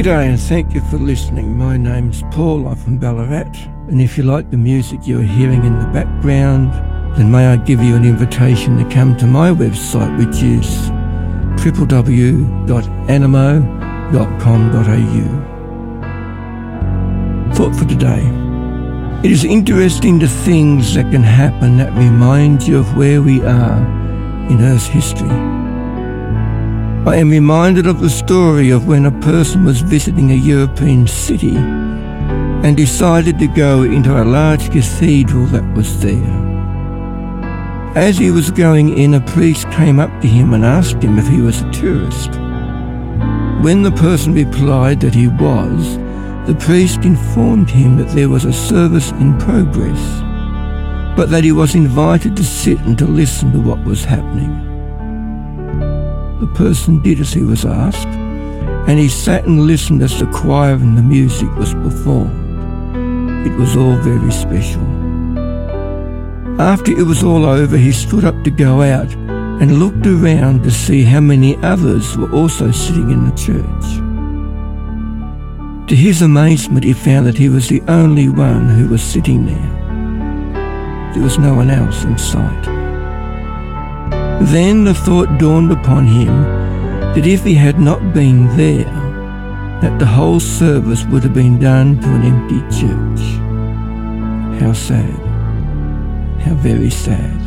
G'day and thank you for listening. My name's Paul, I'm from Ballarat, and if you like the music you're hearing in the background, then may I give you an invitation to come to my website, which is www.animo.com.au. Thought for today. It is interesting the things that can happen that remind you of where we are in Earth's history. I am reminded of the story of when a person was visiting a European city and decided to go into a large cathedral that was there. As he was going in, a priest came up to him and asked him if he was a tourist. When the person replied that he was, the priest informed him that there was a service in progress, but that he was invited to sit and to listen to what was happening. The person did as he was asked, and he sat and listened as the choir and the music was performed. It was all very special. After it was all over, he stood up to go out and looked around to see how many others were also sitting in the church. To his amazement, he found that he was the only one who was sitting there. There was no one else in sight. Then the thought dawned upon him that if he had not been there, that the whole service would have been done to an empty church. How sad. How very sad.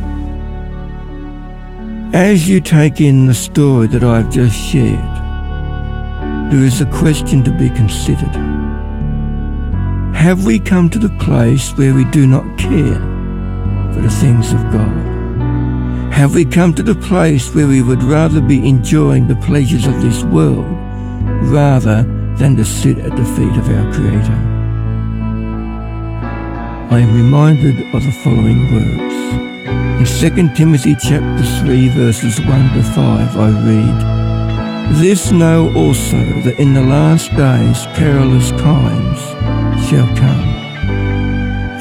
As you take in the story that I've just shared, there is a question to be considered. Have we come to the place where we do not care for the things of God? Have we come to the place where we would rather be enjoying the pleasures of this world rather than to sit at the feet of our Creator? I am reminded of the following words. In 2 Timothy chapter 3 verses 1 to 5 I read, This know also that in the last days perilous times shall come.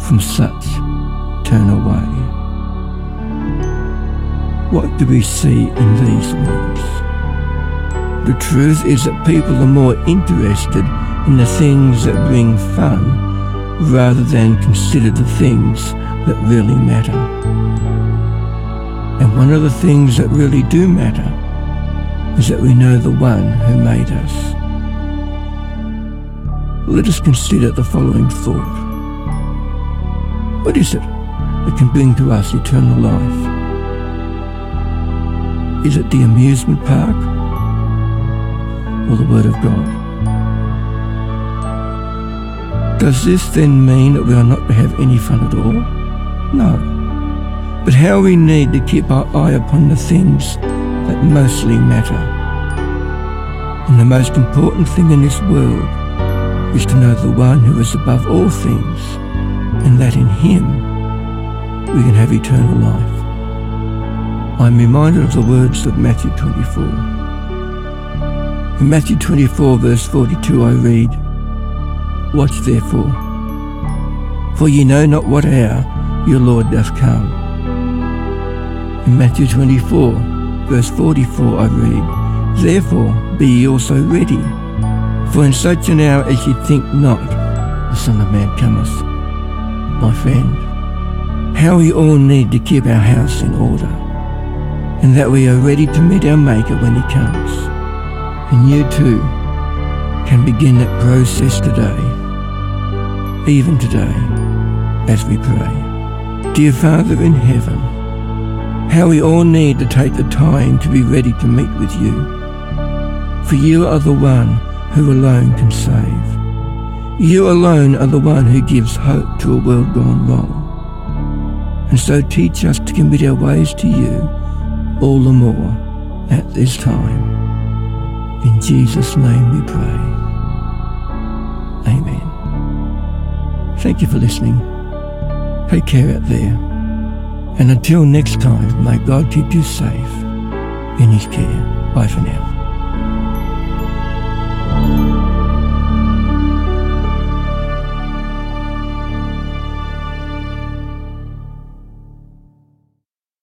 from such turn away. What do we see in these words? The truth is that people are more interested in the things that bring fun rather than consider the things that really matter. And one of the things that really do matter is that we know the one who made us. Let us consider the following thought. What is it that can bring to us eternal life? Is it the amusement park or the Word of God? Does this then mean that we are not to have any fun at all? No. But how we need to keep our eye upon the things that mostly matter. And the most important thing in this world is to know the one who is above all things and that in Him we can have eternal life. I'm reminded of the words of Matthew 24. In Matthew 24, verse 42, I read, Watch therefore, for ye know not what hour your Lord doth come. In Matthew 24, verse 44, I read, Therefore be ye also ready, for in such an hour as ye think not, the Son of Man cometh my friend, how we all need to keep our house in order, and that we are ready to meet our Maker when He comes. And you too can begin that process today, even today, as we pray. Dear Father in heaven, how we all need to take the time to be ready to meet with you. For you are the one who alone can save. You alone are the one who gives hope to a world gone wrong. And so teach us to commit our ways to you all the more at this time. In Jesus' name we pray. Amen. Thank you for listening. Take care out there. And until next time, may God keep you safe in his care. Bye for now.